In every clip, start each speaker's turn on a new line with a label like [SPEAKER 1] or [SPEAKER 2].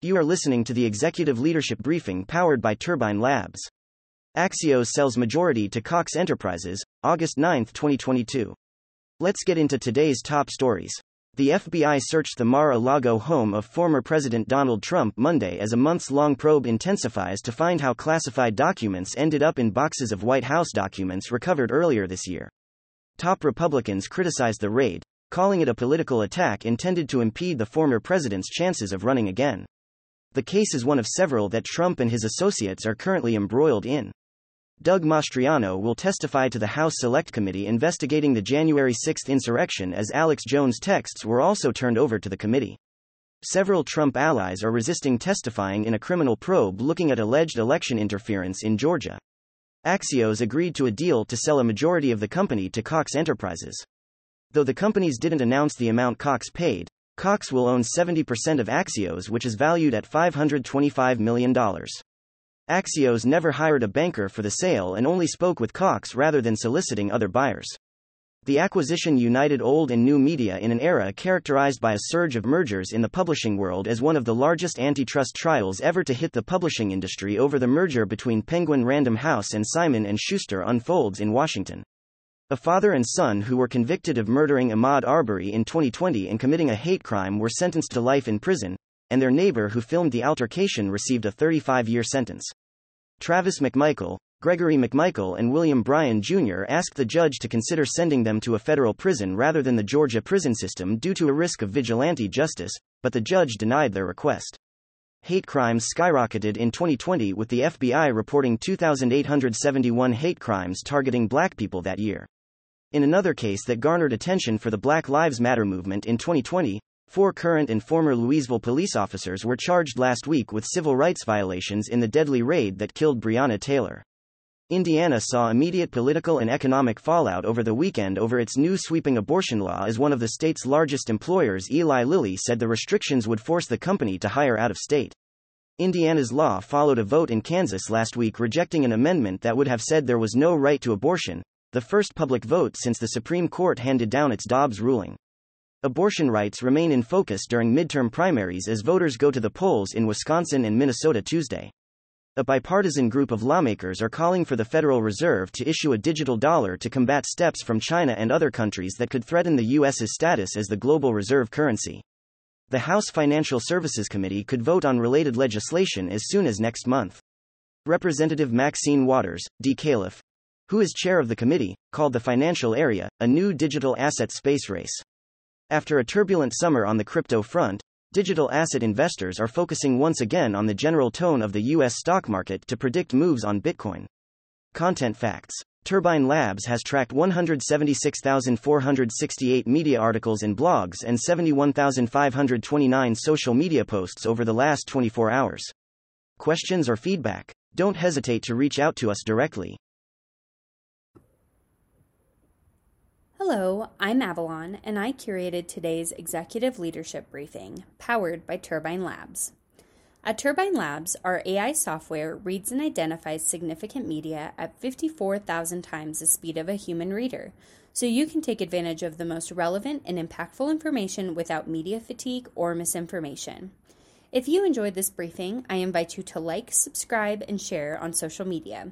[SPEAKER 1] You are listening to the Executive Leadership Briefing powered by Turbine Labs. Axios sells majority to Cox Enterprises, August 9, 2022. Let's get into today's top stories. The FBI searched the Mar a Lago home of former President Donald Trump Monday as a months long probe intensifies to find how classified documents ended up in boxes of White House documents recovered earlier this year. Top Republicans criticized the raid, calling it a political attack intended to impede the former president's chances of running again. The case is one of several that Trump and his associates are currently embroiled in. Doug Mastriano will testify to the House Select Committee investigating the January 6 insurrection as Alex Jones' texts were also turned over to the committee. Several Trump allies are resisting testifying in a criminal probe looking at alleged election interference in Georgia. Axios agreed to a deal to sell a majority of the company to Cox Enterprises. Though the companies didn't announce the amount Cox paid, Cox will own 70% of Axios, which is valued at $525 million. Axios never hired a banker for the sale and only spoke with Cox rather than soliciting other buyers. The acquisition united old and new media in an era characterized by a surge of mergers in the publishing world as one of the largest antitrust trials ever to hit the publishing industry over the merger between Penguin Random House and Simon & Schuster unfolds in Washington. A father and son who were convicted of murdering Ahmaud Arbery in 2020 and committing a hate crime were sentenced to life in prison, and their neighbor who filmed the altercation received a 35 year sentence. Travis McMichael, Gregory McMichael, and William Bryan Jr. asked the judge to consider sending them to a federal prison rather than the Georgia prison system due to a risk of vigilante justice, but the judge denied their request. Hate crimes skyrocketed in 2020 with the FBI reporting 2,871 hate crimes targeting black people that year. In another case that garnered attention for the Black Lives Matter movement in 2020, four current and former Louisville police officers were charged last week with civil rights violations in the deadly raid that killed Breonna Taylor. Indiana saw immediate political and economic fallout over the weekend over its new sweeping abortion law as one of the state's largest employers Eli Lilly said the restrictions would force the company to hire out of state. Indiana's law followed a vote in Kansas last week rejecting an amendment that would have said there was no right to abortion, the first public vote since the Supreme Court handed down its Dobbs ruling. Abortion rights remain in focus during midterm primaries as voters go to the polls in Wisconsin and Minnesota Tuesday. A bipartisan group of lawmakers are calling for the Federal Reserve to issue a digital dollar to combat steps from China and other countries that could threaten the U.S.'s status as the global reserve currency. The House Financial Services Committee could vote on related legislation as soon as next month. Representative Maxine Waters, D. Califf, who is chair of the committee, called the financial area a new digital asset space race. After a turbulent summer on the crypto front, digital asset investors are focusing once again on the general tone of the U.S. stock market to predict moves on Bitcoin. Content facts Turbine Labs has tracked 176,468 media articles and blogs and 71,529 social media posts over the last 24 hours. Questions or feedback? Don't hesitate to reach out to us directly.
[SPEAKER 2] Hello, I'm Avalon, and I curated today's executive leadership briefing, powered by Turbine Labs. At Turbine Labs, our AI software reads and identifies significant media at 54,000 times the speed of a human reader, so you can take advantage of the most relevant and impactful information without media fatigue or misinformation. If you enjoyed this briefing, I invite you to like, subscribe, and share on social media.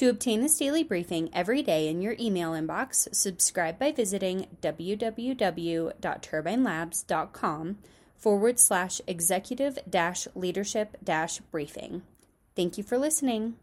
[SPEAKER 2] To obtain this daily briefing every day in your email inbox, subscribe by visiting www.turbinelabs.com forward slash executive dash leadership dash briefing. Thank you for listening.